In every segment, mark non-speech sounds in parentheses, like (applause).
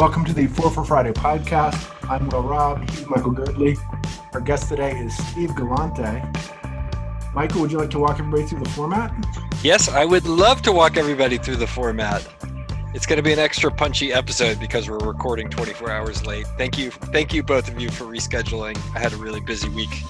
Welcome to the Four for Friday podcast. I'm Will Robb. He's Michael Girdley. Our guest today is Steve Galante. Michael, would you like to walk everybody through the format? Yes, I would love to walk everybody through the format. It's going to be an extra punchy episode because we're recording 24 hours late. Thank you, thank you both of you for rescheduling. I had a really busy week,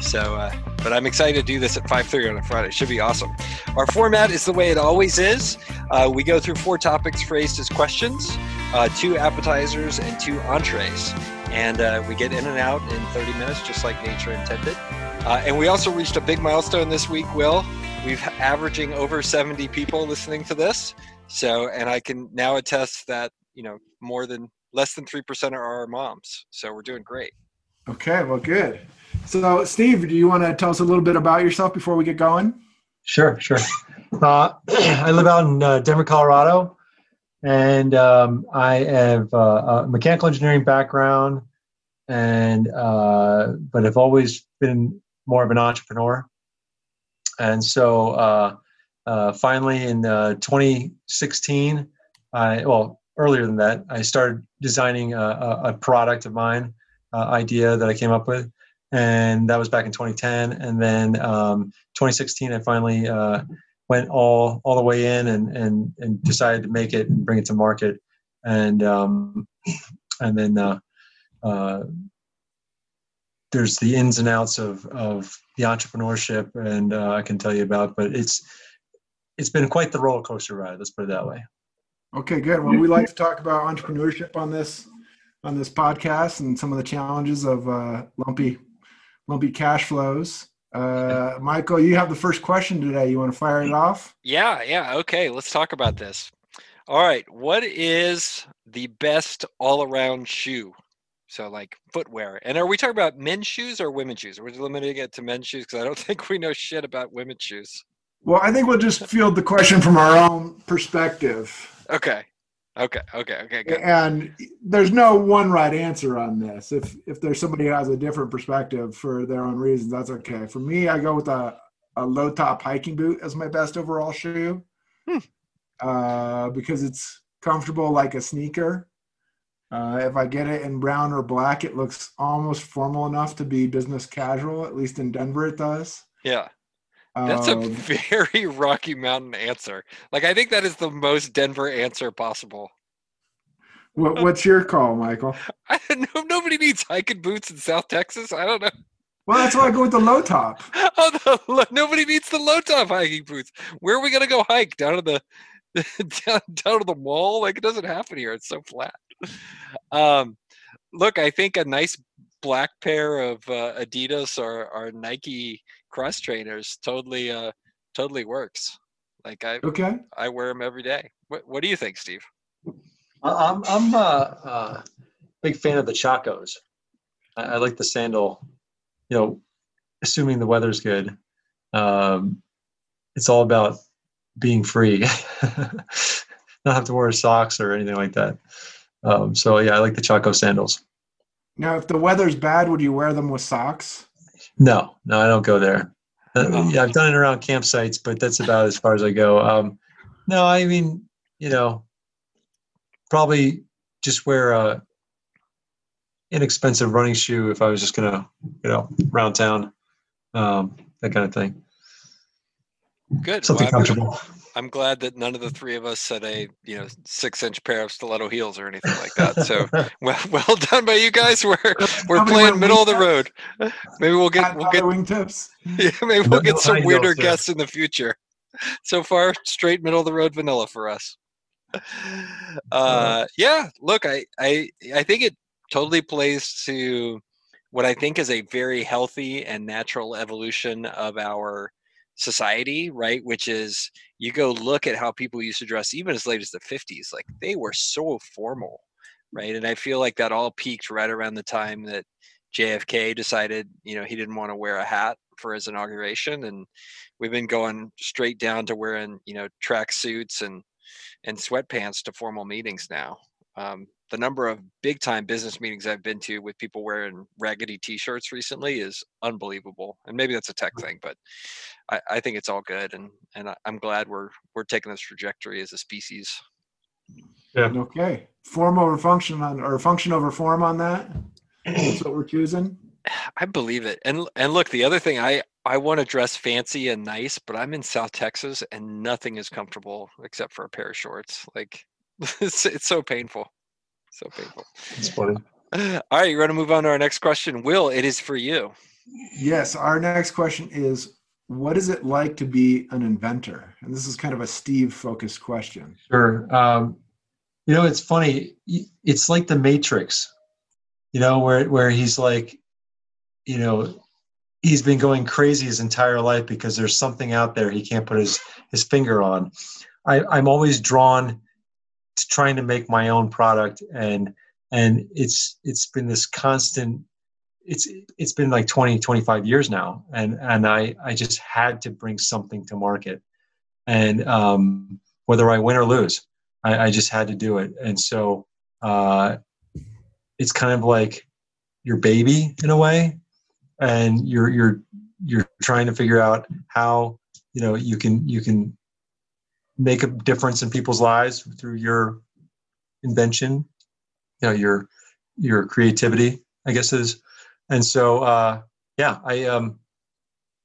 so uh, but I'm excited to do this at 5:30 on a Friday. It should be awesome. Our format is the way it always is. Uh, we go through four topics phrased as questions, uh, two appetizers, and two entrees, and uh, we get in and out in 30 minutes, just like nature intended. Uh, and we also reached a big milestone this week. Will we've averaging over 70 people listening to this. So, and I can now attest that, you know, more than less than 3% are our moms. So we're doing great. Okay, well, good. So, Steve, do you want to tell us a little bit about yourself before we get going? Sure, sure. Uh, (clears throat) I live out in uh, Denver, Colorado, and um, I have uh, a mechanical engineering background, and uh, but have always been more of an entrepreneur. And so, uh, uh, finally in uh, 2016, I well earlier than that, I started designing a, a product of mine idea that I came up with, and that was back in 2010. And then um, 2016, I finally uh, went all all the way in and and and decided to make it and bring it to market, and um, and then. Uh, uh, there's the ins and outs of, of the entrepreneurship, and uh, I can tell you about. But it's it's been quite the roller coaster ride. Let's put it that way. Okay, good. Well, we like to talk about entrepreneurship on this on this podcast and some of the challenges of uh, lumpy lumpy cash flows. Uh, Michael, you have the first question today. You want to fire it off? Yeah, yeah. Okay, let's talk about this. All right, what is the best all-around shoe? So, like footwear, and are we talking about men's shoes or women's shoes? Are We're limiting it to men's shoes because I don't (laughs) think we know shit about women's shoes. Well, I think we'll just field the question from our own perspective. Okay. Okay. Okay. Okay. Good. And there's no one right answer on this. If if there's somebody who has a different perspective for their own reasons, that's okay. For me, I go with a, a low top hiking boot as my best overall shoe. Hmm. Uh, because it's comfortable like a sneaker. Uh, if I get it in brown or black, it looks almost formal enough to be business casual. At least in Denver, it does. Yeah. That's a Um, (laughs) very Rocky Mountain answer. Like I think that is the most Denver answer possible. what, what's your call, Michael? (laughs) I don't know. Nobody needs hiking boots in South Texas. I don't know. Well, that's why I go with the low top. (laughs) Oh, the, nobody needs the low top hiking boots. Where are we gonna go hike down to the down, down to the mall? Like it doesn't happen here. It's so flat. Um, look, I think a nice black pair of uh, Adidas or, or Nike cross trainers totally uh, totally works. Like I Okay. I wear them every day. What What do you think, Steve? I- I'm I'm a, a big fan of the Chacos. I, I like the sandal. You know, assuming the weather's good. Um, it's all about being free, (laughs) not have to wear socks or anything like that. Um, so yeah, I like the Chaco sandals. Now, if the weather's bad, would you wear them with socks? No, no, I don't go there. Uh, Oh. yeah, I've done it around campsites, but that's about as far as I go. Um, no, I mean, you know, probably just wear a inexpensive running shoe if I was just gonna, you know, round town, um, that kind of thing. Good. Something Well, comfortable. I'm glad that none of the three of us said a you know six inch pair of stiletto heels or anything like that. So (laughs) well, well done by you guys. We're we're playing middle of the road. Maybe we'll get we'll get wingtips. (laughs) yeah, maybe we'll get some weirder guests in the future. So far, straight middle of the road vanilla for us. Uh, yeah, look, I I I think it totally plays to what I think is a very healthy and natural evolution of our society, right? Which is you go look at how people used to dress even as late as the 50s, like they were so formal, right? And I feel like that all peaked right around the time that JFK decided, you know, he didn't want to wear a hat for his inauguration and we've been going straight down to wearing, you know, track suits and and sweatpants to formal meetings now. Um, the number of big time business meetings I've been to with people wearing raggedy t-shirts recently is unbelievable. And maybe that's a tech thing, but I, I think it's all good. And, and I- I'm glad we're, we're taking this trajectory as a species. Yeah. Okay. Form over function on, or function over form on that. That's what we're choosing. (sighs) I believe it. And and look, the other thing I I want to dress fancy and nice, but I'm in South Texas and nothing is comfortable except for a pair of shorts. Like (laughs) it's it's so painful. So painful. It's funny. (laughs) All right, you ready to move on to our next question? Will, it is for you. Yes. Our next question is What is it like to be an inventor? And this is kind of a Steve focused question. Sure. Um, you know, it's funny. It's like the Matrix, you know, where, where he's like, you know, he's been going crazy his entire life because there's something out there he can't put his, his finger on. I, I'm always drawn to trying to make my own product. And and it's it's been this constant it's it's been like 20 25 years now. And and i i just had to bring something to market. And um whether i win or lose i, I just had to do it. And so uh it's kind of like your baby in a way. And you're you're you're trying to figure out how you know you can you can make a difference in people's lives through your invention you know your your creativity i guess is. And so uh yeah i um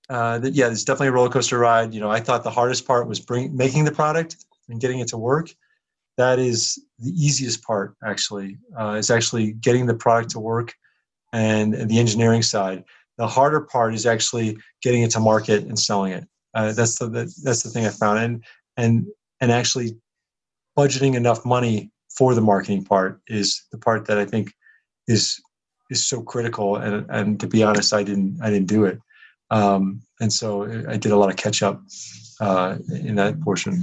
uh yeah it's definitely a roller coaster ride. You know i thought the hardest part was bring making the product and getting it to work. That is the easiest part actually uh, is actually getting the product to work and, and the engineering side. The harder part is actually getting it to market and selling it. Uh, that's the, the that's the thing i found. And and and actually budgeting enough money for the marketing part is the part that I think is is so critical. And and to be honest, I didn't I didn't do it, um, and so I did a lot of catch up uh, in that portion.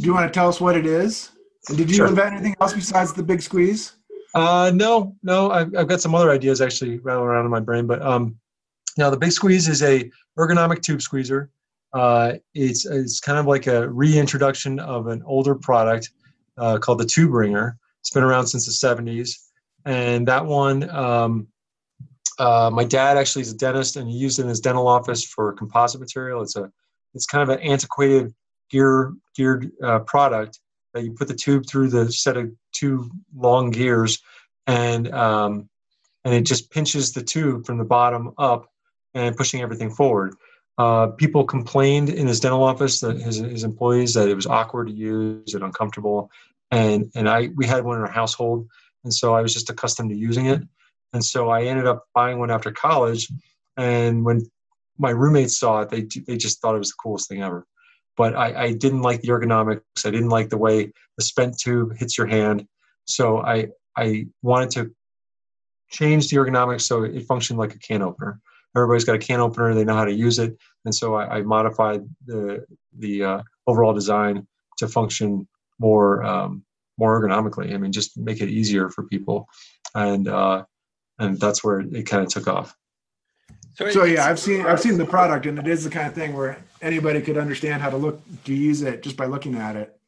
Do you want to tell us what it is? And did you sure. invent anything else besides the big squeeze? Uh, no, no. I've, I've got some other ideas actually rattling around in my brain, but um, now the big squeeze is a ergonomic tube squeezer. Uh, it's it's kind of like a reintroduction of an older product uh, called the Tube Wringer. It's been around since the 70s. And that one, um, uh, my dad actually is a dentist and he used it in his dental office for composite material. It's a, it's kind of an antiquated gear geared uh, product that you put the tube through the set of two long gears, and um, and it just pinches the tube from the bottom up and pushing everything forward. Uh, people complained in his dental office that his, his employees that it was awkward to use and uncomfortable and and I we had one in our household, and so I was just accustomed to using it, and so I ended up buying one after college, and when my roommates saw it, they they just thought it was the coolest thing ever. But I, I didn't like the ergonomics. I didn't like the way the spent tube hits your hand. So I I wanted to change the ergonomics so it functioned like a can opener. Everybody's got a can opener; they know how to use it, and so I, I modified the the uh, overall design to function more um, more ergonomically. I mean, just make it easier for people, and uh, and that's where it kind of took off. So, so yeah, I've seen I've seen the product, and it is the kind of thing where anybody could understand how to look to use it just by looking at it.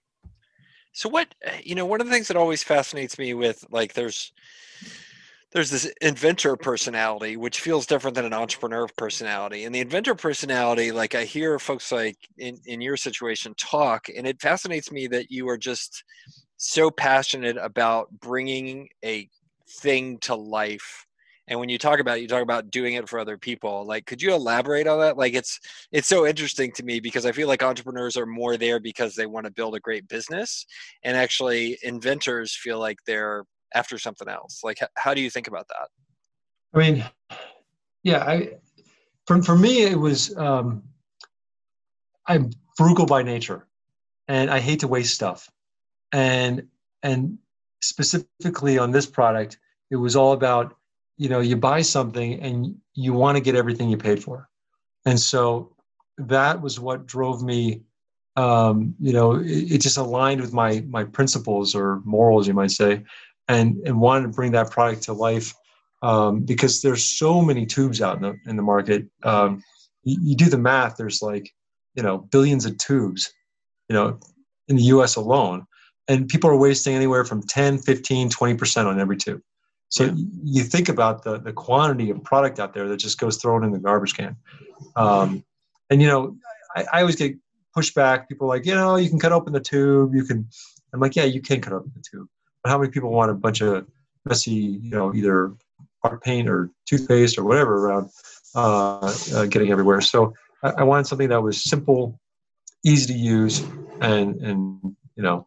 So what you know, one of the things that always fascinates me with like there's there's this inventor personality which feels different than an entrepreneur personality and the inventor personality like i hear folks like in, in your situation talk and it fascinates me that you are just so passionate about bringing a thing to life and when you talk about it, you talk about doing it for other people like could you elaborate on that? Like it's it's so interesting to me because i feel like entrepreneurs are more there because they want to build a great business and actually inventors feel like they're after something else? Like how do you think about that? I mean yeah i for, for me it was um i'm frugal by nature and i hate to waste stuff. And and specifically on this product it was all about you know you buy something and you want to get everything you paid for. And so that was what drove me um, you know it, it, just aligned with my my principles or morals you might say and and wanted to bring that product to life um, because there's so many tubes out in the in the market. Um, you, you, do the math. There's like you know billions of tubes, you know, in the U.S. alone, and people are wasting anywhere from 10, 15, 20 percent on every tube. So yeah. you think about the the quantity of product out there that just goes thrown in the garbage can. Um, and you know, I, I always get pushback. People are like, you know, you can cut open the tube, you can I'm like, yeah, you can cut open the tube, how many people want a bunch of messy, you know, either art paint or toothpaste or whatever around uh, uh, getting everywhere? So I, I wanted something that was simple, easy to use, and and you know,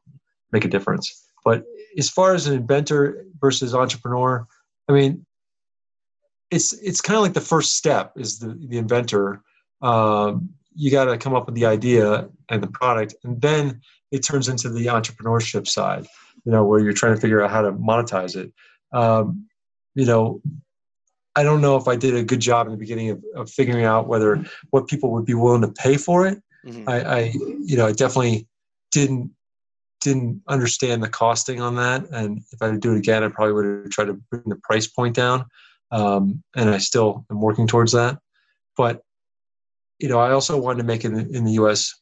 make a difference. But as far as an inventor versus entrepreneur, I mean, it's it's kind of like the first step is the the inventor. Um, you got to come up with the idea and the product, and then it turns into the entrepreneurship side. You know, where you're trying to figure out how to monetize it. Um, you know, I don't know if I did a good job in the beginning of, of figuring out whether what people would be willing to pay for it. Mm-hmm. I, I, you know, I definitely didn't didn't understand the costing on that. And if I do it again, I probably would have tried to bring the price point down. Um, and I still am working towards that. But you know, I also wanted to make it in, in the U.S.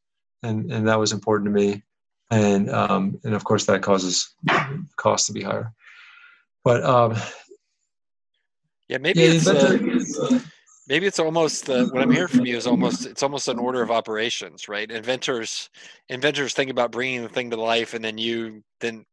and and that was important to me. And um, and of course that causes costs to be higher. But um, yeah, maybe yeah, it's. Uh, maybe it's almost the what i'm hearing from you is almost it's almost an order of operations right inventors inventors think about bringing the thing to life and then you then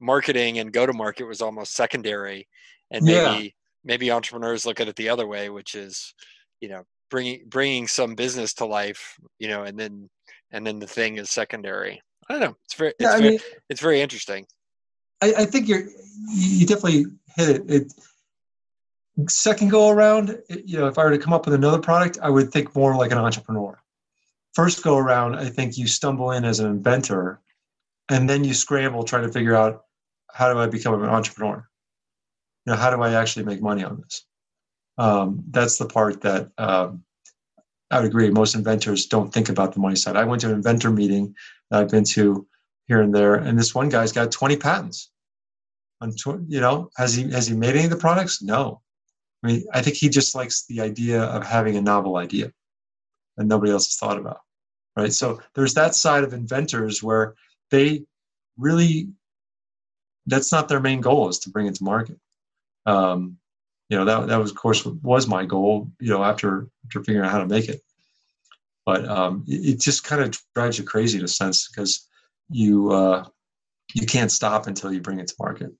marketing and go to market was almost secondary and maybe yeah. maybe entrepreneurs look at it the other way which is you know bringing bringing some business to life you know and then and then the thing is secondary i don't know it's very it's, yeah, very, mean, it's very interesting I, I think you're you definitely hit it, it second go around, you know, if I were to come up with another product, I would think more like an entrepreneur. First go around, I think you stumble in as an inventor, and then you scramble trying to figure out how do I become an entrepreneur. You know, how do I actually make money on this? Um, that's the part that um, I would agree. Most inventors don't think about the money side. I went to an inventor meeting that I've been to here and there, and this one guy's got 20 patents. On, you know, has he has he made any of the products? No. I mean, I think he just likes the idea of having a novel idea that nobody else has thought about, right? So there's that side of inventors where they really that's not their main goal is to bring it to market. Um, you know that that was of course was my goal. You know after after figuring out how to make it, but um, it, it, just kind of drives you crazy in a sense because you uh, you can't stop until you bring it to market.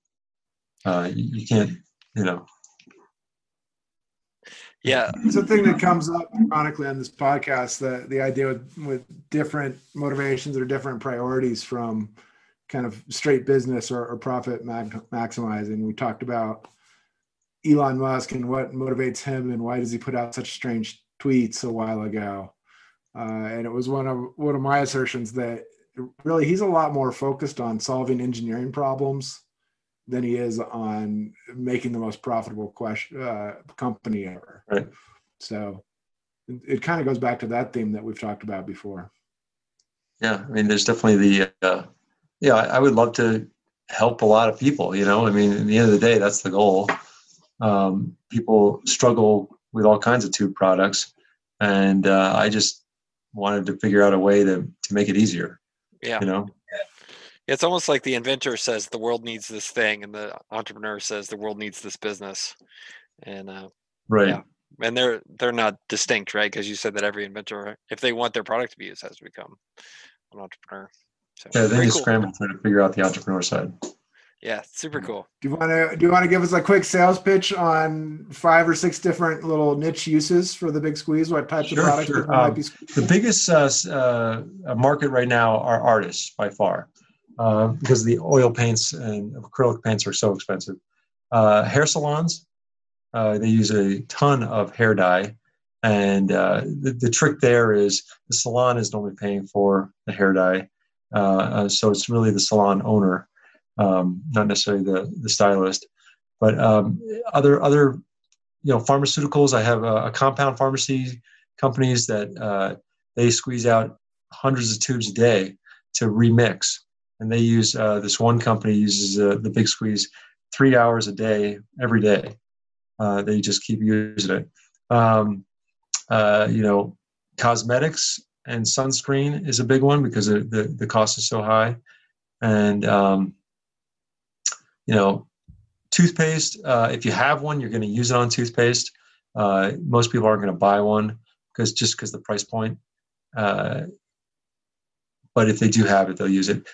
Uh, you, you can't you know yeah. It's a thing that comes up chronically on this podcast, the, the idea with, with different motivations or different priorities from kind of straight business or, or profit maximizing. We talked about Elon Musk and what motivates him and why does he put out such strange tweets a while ago. Uh, and it was one of one of my assertions that really he's a lot more focused on solving engineering problems than he is on making the most profitable question, uh, company ever. Right. So it, it kind of goes back to that theme that we've talked about before. Yeah, I mean, there's definitely the uh, yeah. I would love to help a lot of people. You know, I mean, at the end of the day, that's the goal. Um, people struggle with all kinds of tube products, and uh, I just wanted to figure out a way to to make it easier. Yeah, you know? It's almost like the inventor says the world needs this thing and the entrepreneur says the world needs this business. And uh, right. yeah. and they're they're not distinct right? Because you said that every inventor if they want their product to be used has to become an entrepreneur. So, yeah then you cool. scramble trying to figure out the entrepreneur side yeah super cool do you want to do you want to give us a quick sales pitch on five or six different little niche uses for the big squeeze what types sure, of products sure. Um, the biggest uh, uh, market right now are artists by far uh, because the oil paints and acrylic paints are so expensive. Uh, hair salons, uh, they use a ton of hair dye. And uh, the, the trick there is the salon is normally paying for the hair dye. Uh, so it's really the salon owner, um, not necessarily the, the stylist. But um, other, other, you know, pharmaceuticals, I have a, a compound pharmacy companies that they squeeze out hundreds of tubes a day to remix. And they use uh, this one company uses uh, the big squeeze three hours a day every day. Uh, they just keep using it. Um, uh, you know cosmetics and sunscreen is a big one because the, the cost is so high. And um, you know toothpaste uh, if you have one you're going to use it on toothpaste uh, most people aren't going to buy one because just because the price point but if they do have it they'll use it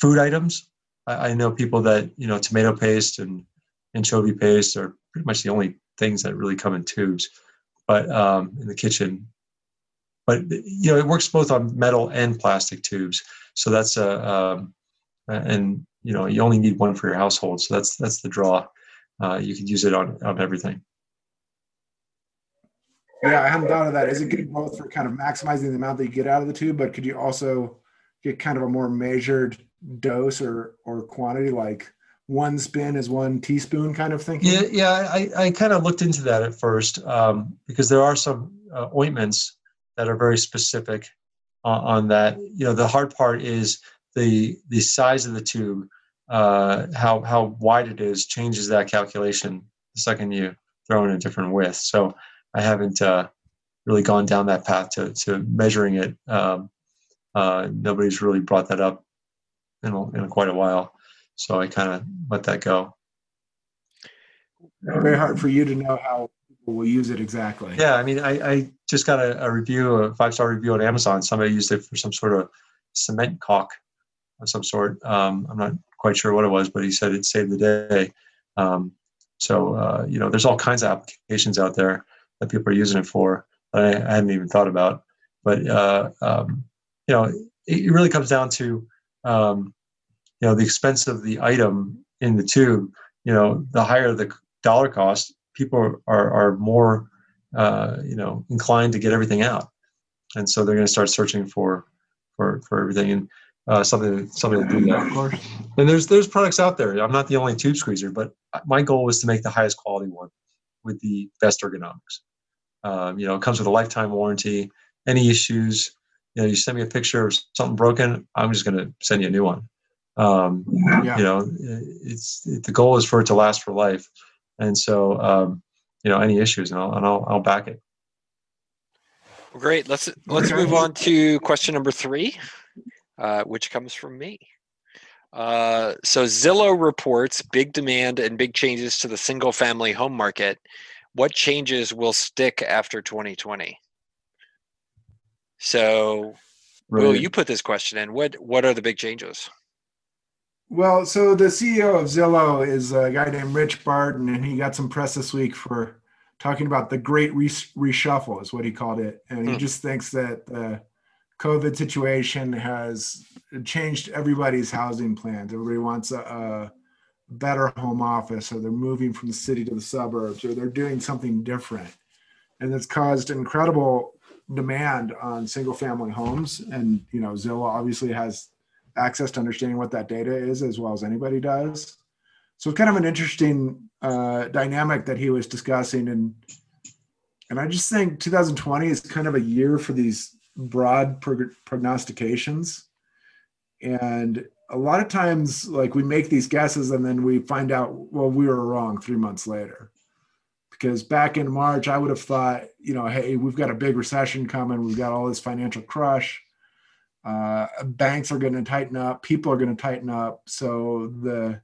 food items. I, I, know people that you know tomato paste and anchovy paste are pretty much the only things that really come in tubes, but um, in the kitchen. But you know, it works both on metal and plastic tubes. So that's a um, and you know you only need one for your household. So that's that's the draw. Uh, you can use it on on everything. Yeah, I hadn't thought of that. Is it good both for kind of maximizing the amount that you get out of the tube, but could you also get kind of a more measured dose or or quantity, like one spin is one teaspoon kind of thing? Yeah, yeah. I, I kind of looked into that at first um, because there are some uh, ointments that are very specific on, on, that. You know, the hard part is the the size of the tube, uh, how how wide it is changes that calculation the second you throw in a different width. So I haven't uh, really gone down that path to, to measuring it. Um, uh, nobody's really brought that up in, a, in quite a while, so I kind of let that go. Very hard for you to know how people will use it exactly. Yeah, I mean, I, I just got a, a review, a five star review on Amazon. Somebody used it for some sort of cement caulk of some sort. Um, I'm not quite sure what it was, but he said it saved the day. Um, so uh, you know, there's all kinds of applications out there that people are using it for that I, I hadn't even thought about. But uh, um, you know, it, it, really comes down to um, you know the expense of the item in the tube. You know, the higher the dollar cost, people are are more uh, you know inclined to get everything out, and so they're going to start searching for for for everything and uh, something something to do that. Of course. And there's there's products out there. I'm not the only tube squeezer, but my goal was to make the highest quality one with the best ergonomics. Um, you know, it comes with a lifetime warranty. Any issues, you know, you send me a picture of something broken, I'm just going to send you a new one. Um, yeah. You know, it's it, the goal is for it to last for life, and so um, you know, any issues, and I'll and I'll, I'll back it. Great. Let's let's move on to question number three, uh, which comes from me. Uh, so Zillow reports big demand and big changes to the single family home market what changes will stick after 2020? So. Will, you put this question in. What what are the big changes? Well, so the CEO of Zillow is a guy named Rich Barton, and he got some press this week for talking about the great reshuffle, is what he called it. And he hmm. just thinks that the COVID situation has changed everybody's housing plans. Everybody wants a, a better home office or they're moving from the city to the suburbs or they're doing something different. And it's caused incredible demand on single family homes. And you know zillow obviously has access to understanding what that data is as well as anybody does. So it's kind of an interesting uh, dynamic that he was discussing. And and i just think 2020 is kind of a year for these broad prognostications. And a lot of times like we make these guesses and then we find out well we were wrong three months later. Because back in march i would have thought you know hey we've got a big recession coming. We've got all this financial crush. Uh, banks are going to tighten up. People are going to tighten up. So the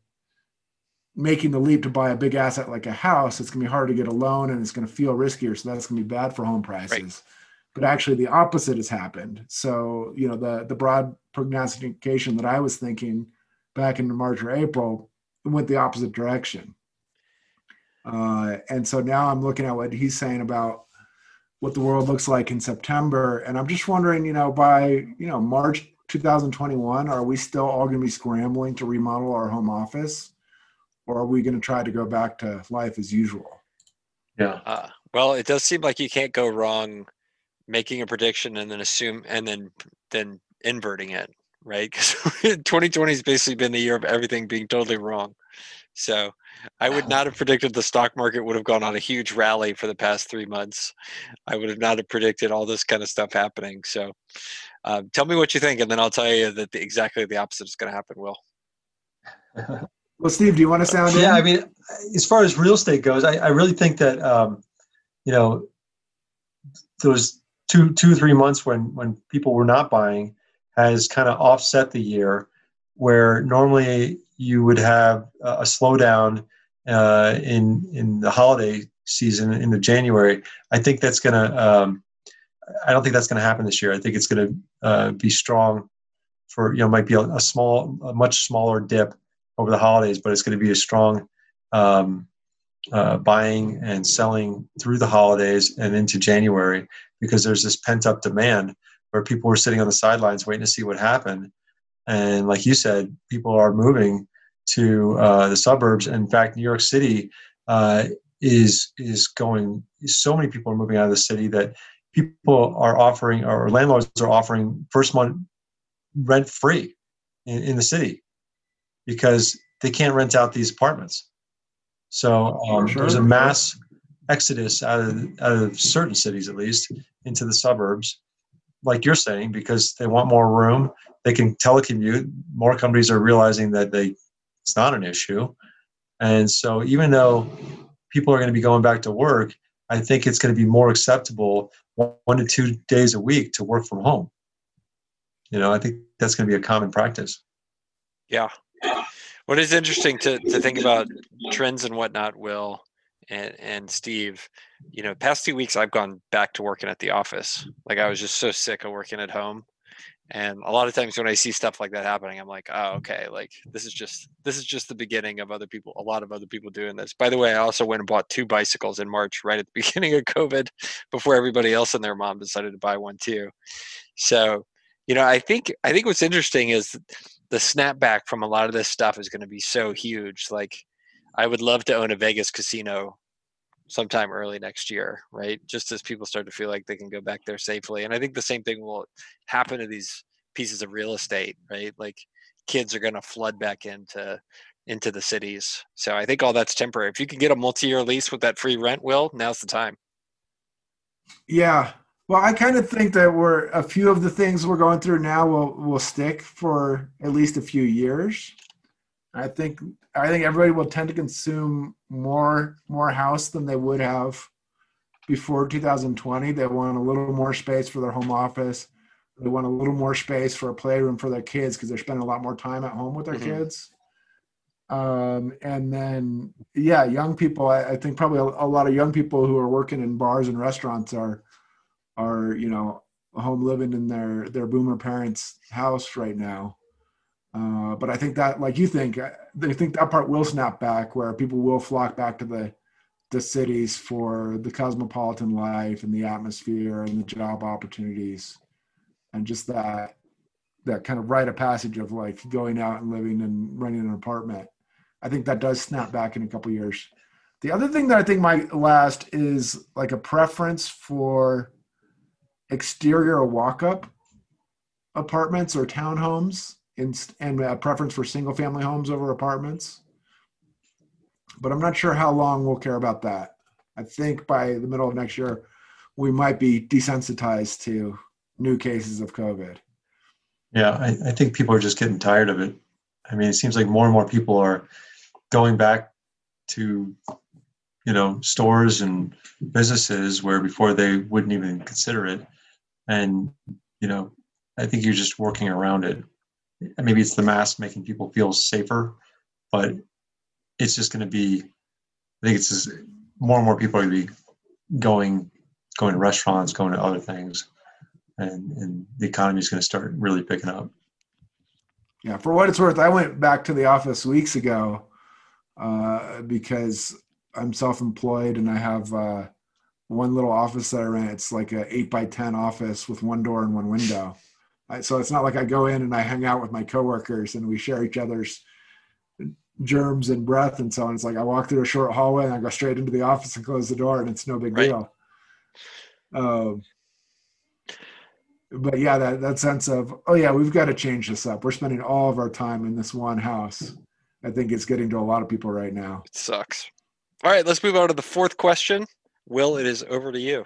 making the leap to buy a big asset like a house it's going to be hard to get a loan and it's going to feel riskier. So that's going to be bad for home prices. Right but actually the opposite has happened. So, you know, the the broad prognostication that I was thinking back in March or April went the opposite direction. Uh, and so now I'm looking at what he's saying about what the world looks like in September, and I'm just wondering, you know, by you know March 2021, are we still all going to be scrambling to remodel our home office, or are we going to try to go back to life as usual? Yeah. Uh, well, it does seem like you can't go wrong making a prediction and then assume and then then inverting it right? (laughs) Because 2020 has basically been the year of everything being totally wrong. So i would not have predicted the stock market would have gone on a huge rally for the past three months. I would have not have predicted all this kind of stuff happening. So um, tell me what you think and then i'll tell you that the, exactly the opposite is going to happen will. Well steve do you want to sound yeah in? i mean as far as real estate goes i, I really think that um, you know those two two three months when when people were not buying has kind of offset the year where normally you would have a slowdown uh, in in the holiday season into January. I think that's gonna. Um, I don't think that's going to happen this year. I think it's going to uh, be strong for you know might be a, a small, a much smaller dip over the holidays, but it's going to be a strong um, uh, buying and selling through the holidays and into January because there's this pent up demand where people were sitting on the sidelines waiting to see what happened. And like you said, people are moving to uh, the suburbs. In fact, New York City uh, is is going. So many people are moving out of the city that people are offering, or landlords are offering first month rent free in, in the city because they can't rent out these apartments. So um, sure. there's a mass exodus out of out of certain cities, at least, into the suburbs, like you're saying, because they want more room. They can telecommute. More companies are realizing that they it's not an issue, and so even though people are going to be going back to work, I think it's going to be more acceptable one to two days a week to work from home. You know, I think that's going to be a common practice. Yeah. What is interesting to, to think about Mm-hmm. trends and whatnot, Will and, and Steve, you know, past two weeks I've gone back to working at the office. Like I was just so sick of working at home. And a lot of times when I see stuff like that happening, I'm like, oh, okay, like this is just this is just the beginning of other people, a lot of other people doing this. By the way, I also went and bought two bicycles in March, right at the (laughs) beginning of COVID, before everybody else and their mom decided to buy one too. So, you know, I think I think what's interesting is the snapback from a lot of this stuff is going to be so huge. Like, I would love to own a Vegas casino sometime early next year, right? Just as people start to feel like they can go back there safely. And I think the same thing will happen to these pieces of real estate, right? Like kids are going to flood back into into the cities. So I think all that's temporary. If you can get a multi-year lease with that free rent, will now's the time. Yeah, well, I kind of think that we're a few of the things we're going through now will will stick for at least a few years. I think I think everybody will tend to consume more more house than they would have before 2020. They want a little more space for their home office. They want a little more space for a playroom for their kids because they're spending a lot more time at home with their mm-hmm. kids. Um, and then, yeah, young people. I, I think probably a, a lot of young people who are working in bars and restaurants are are you know home living in their their boomer parents' house right now. Uh, but I think that, like you think, they think that part will snap back, where people will flock back to the the cities for the cosmopolitan life and the atmosphere and the job opportunities, and just that that kind of rite of passage of like going out and living and renting an apartment. I think that does snap back in a couple years. The other thing that I think might last is like a preference for exterior walk-up apartments or townhomes in, and a preference for single family homes over apartments. But I'm not sure how long we'll care about that. I think by the middle of next year, we might be desensitized to new cases of COVID. Yeah, I, I think people are just getting tired of it. I mean, it seems like more and more people are going back to, you know, stores and businesses where before they wouldn't even consider it and you know i think you're just working around it maybe it's the mask making people feel safer but it's just going to be i think it's just more and more people are going to be going going to restaurants going to other things and and the economy is going to start really picking up yeah for what it's worth i went back to the office weeks ago uh, because i'm self-employed and i have uh, one little office that I rent. It's like a eight by ten office with one door and one window. I, so it's not like I go in and I hang out with my coworkers and we share each other's germs and breath and so on. It's like I walk through a short hallway and I go straight into the office and close the door and it's no big right. deal. Um, but yeah, that, that sense of, oh yeah, we've got to change this up. We're spending all of our time in this one house. I think it's getting to a lot of people right now. It sucks. All right, let's move on to the fourth question. Will, it is over to you.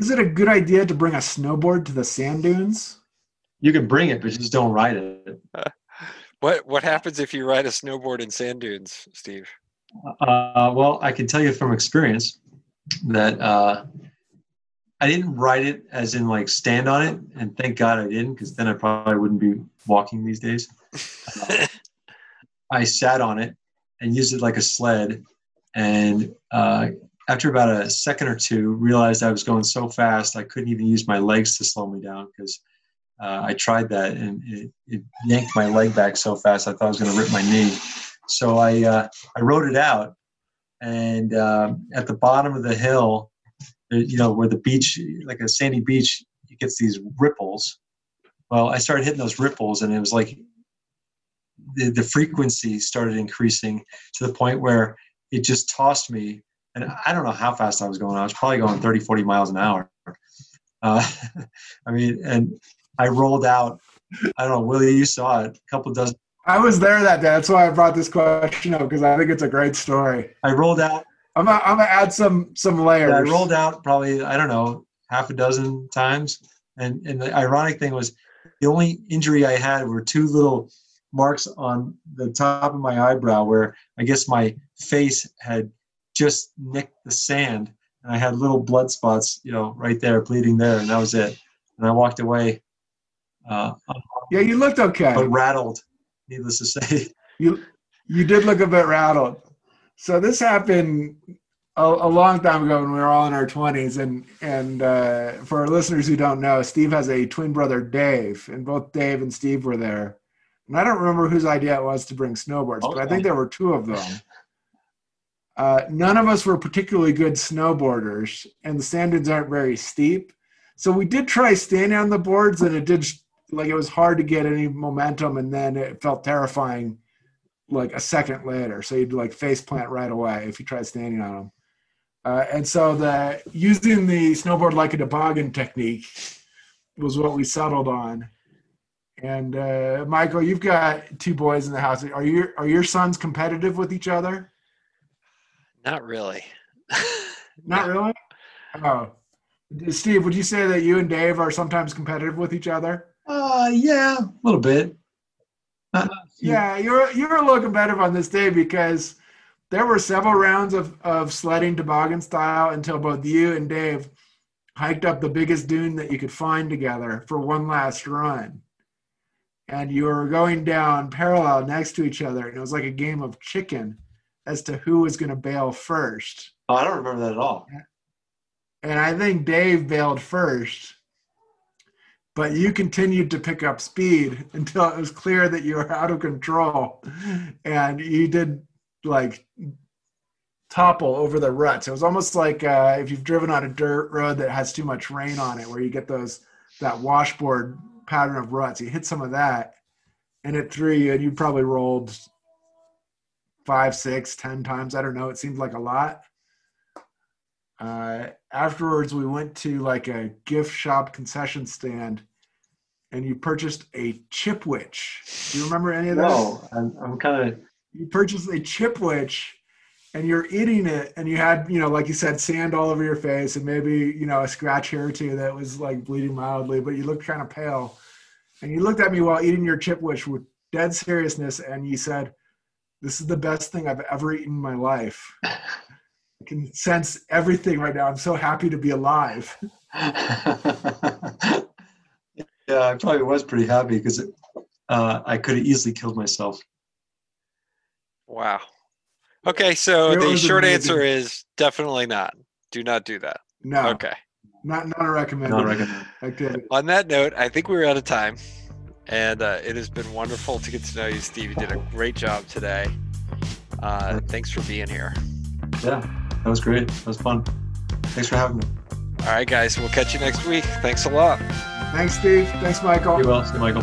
Is it a good idea to bring a snowboard to the sand dunes? You can bring it, but just don't ride it. (laughs) what What happens if you ride a snowboard in sand dunes, Steve? Uh, well, I can tell you from experience that uh, I didn't ride it as in like stand on it, and thank God I didn't, because then I probably wouldn't be walking these days. Uh, (laughs) I sat on it and used it like a sled and uh, after about a second or two, realized I was going so fast I couldn't even use my legs to slow me down because uh, I tried that and it, it, yanked my leg back so fast I thought I was going to rip my knee. So I uh, I rode it out, and um, at the bottom of the hill, you know where the beach, like a sandy beach, it gets these ripples. Well, I started hitting those ripples, and it was like the, the frequency started increasing to the point where it just tossed me. And I don't know how fast I was going. I was probably going 30, 40 miles an hour. Uh, (laughs) I mean, and I rolled out. I don't know, Willie, you saw it, a couple dozen. I was there that day. That's why I brought this question up because I think it's a great story. I rolled out. I'm gonna, I'm gonna add some some layers. Yeah, I rolled out probably I don't know half a dozen times, and and the ironic thing was the only injury I had were two little marks on the top of my eyebrow where I guess my face had just nicked the sand, and I had little blood spots, you know, right there, bleeding there, and that was it. And I walked away uh, yeah, you looked okay, but rattled. Needless to say, (laughs) you you did look a bit rattled. So this happened a, a long time ago when we were all in our twenties, and and uh, for our listeners who don't know, Steve has a twin brother, Dave, and both Dave and Steve were there. And I don't remember whose idea it was to bring snowboards, okay. but I think there were two of them. Uh, none of us were particularly good snowboarders, and the standards aren't very steep. So we did try standing on the boards, and it did like it was hard to get any momentum, and then it felt terrifying like a second later. So you'd like face plant right away if you tried standing on them. Uh, and so the using the snowboard like a toboggan technique was what we settled on. And uh, Michael, you've got two boys in the house. Are your are your sons competitive with each other? Not really. (laughs) Not really. Oh, Steve, would you say that you and Dave are sometimes competitive with each other? Uh, yeah, a little bit. Uh, yeah, you're you're a little competitive on this day because there were several rounds of, of sledding toboggan style until both you and Dave hiked up the biggest dune that you could find together for one last run. And you were going down parallel next to each other, and it was like a game of chicken as to who was going to bail first. Oh, I don't remember that at all. And I think Dave bailed first but you continued to pick up speed (laughs) until it was clear that you were out of control and you did like topple over the ruts it was almost like uh, if you've driven on a dirt road that has too much rain on it where you get those that washboard pattern of ruts you hit some of that and it threw you and you probably rolled five six ten times i don't know it seemed like a lot uh, afterwards, we went to like a gift shop concession stand, and you purchased a chipwich. Do you remember any of that? No, I'm, I'm kind of. You purchased a chipwich, and you're eating it, and you had, you know, like you said, sand all over your face, and maybe you know a scratch here or two that was like bleeding mildly, but you looked kind of pale. And you looked at me while eating your chipwich with dead seriousness, and you said, "This is the best thing I've ever eaten in my life." I can sense everything right now. I'm so happy to be alive. (laughs) yeah, I probably was pretty happy because uh, I could have easily killed myself. Wow. Okay, so it the short amazing. answer is definitely not. Do not do that. No. Okay. Not not a recommended. Not recommended. Activity. On that note, I think we're out of time, and uh, it has been wonderful to get to know you, Steve. You did a great job today. Uh, thanks for being here. Yeah. That was great. That was fun. Thanks for having me. All right, guys. We'll catch you next week. Thanks a lot. Thanks, Steve. Thanks, Michael. You will. See you, Michael.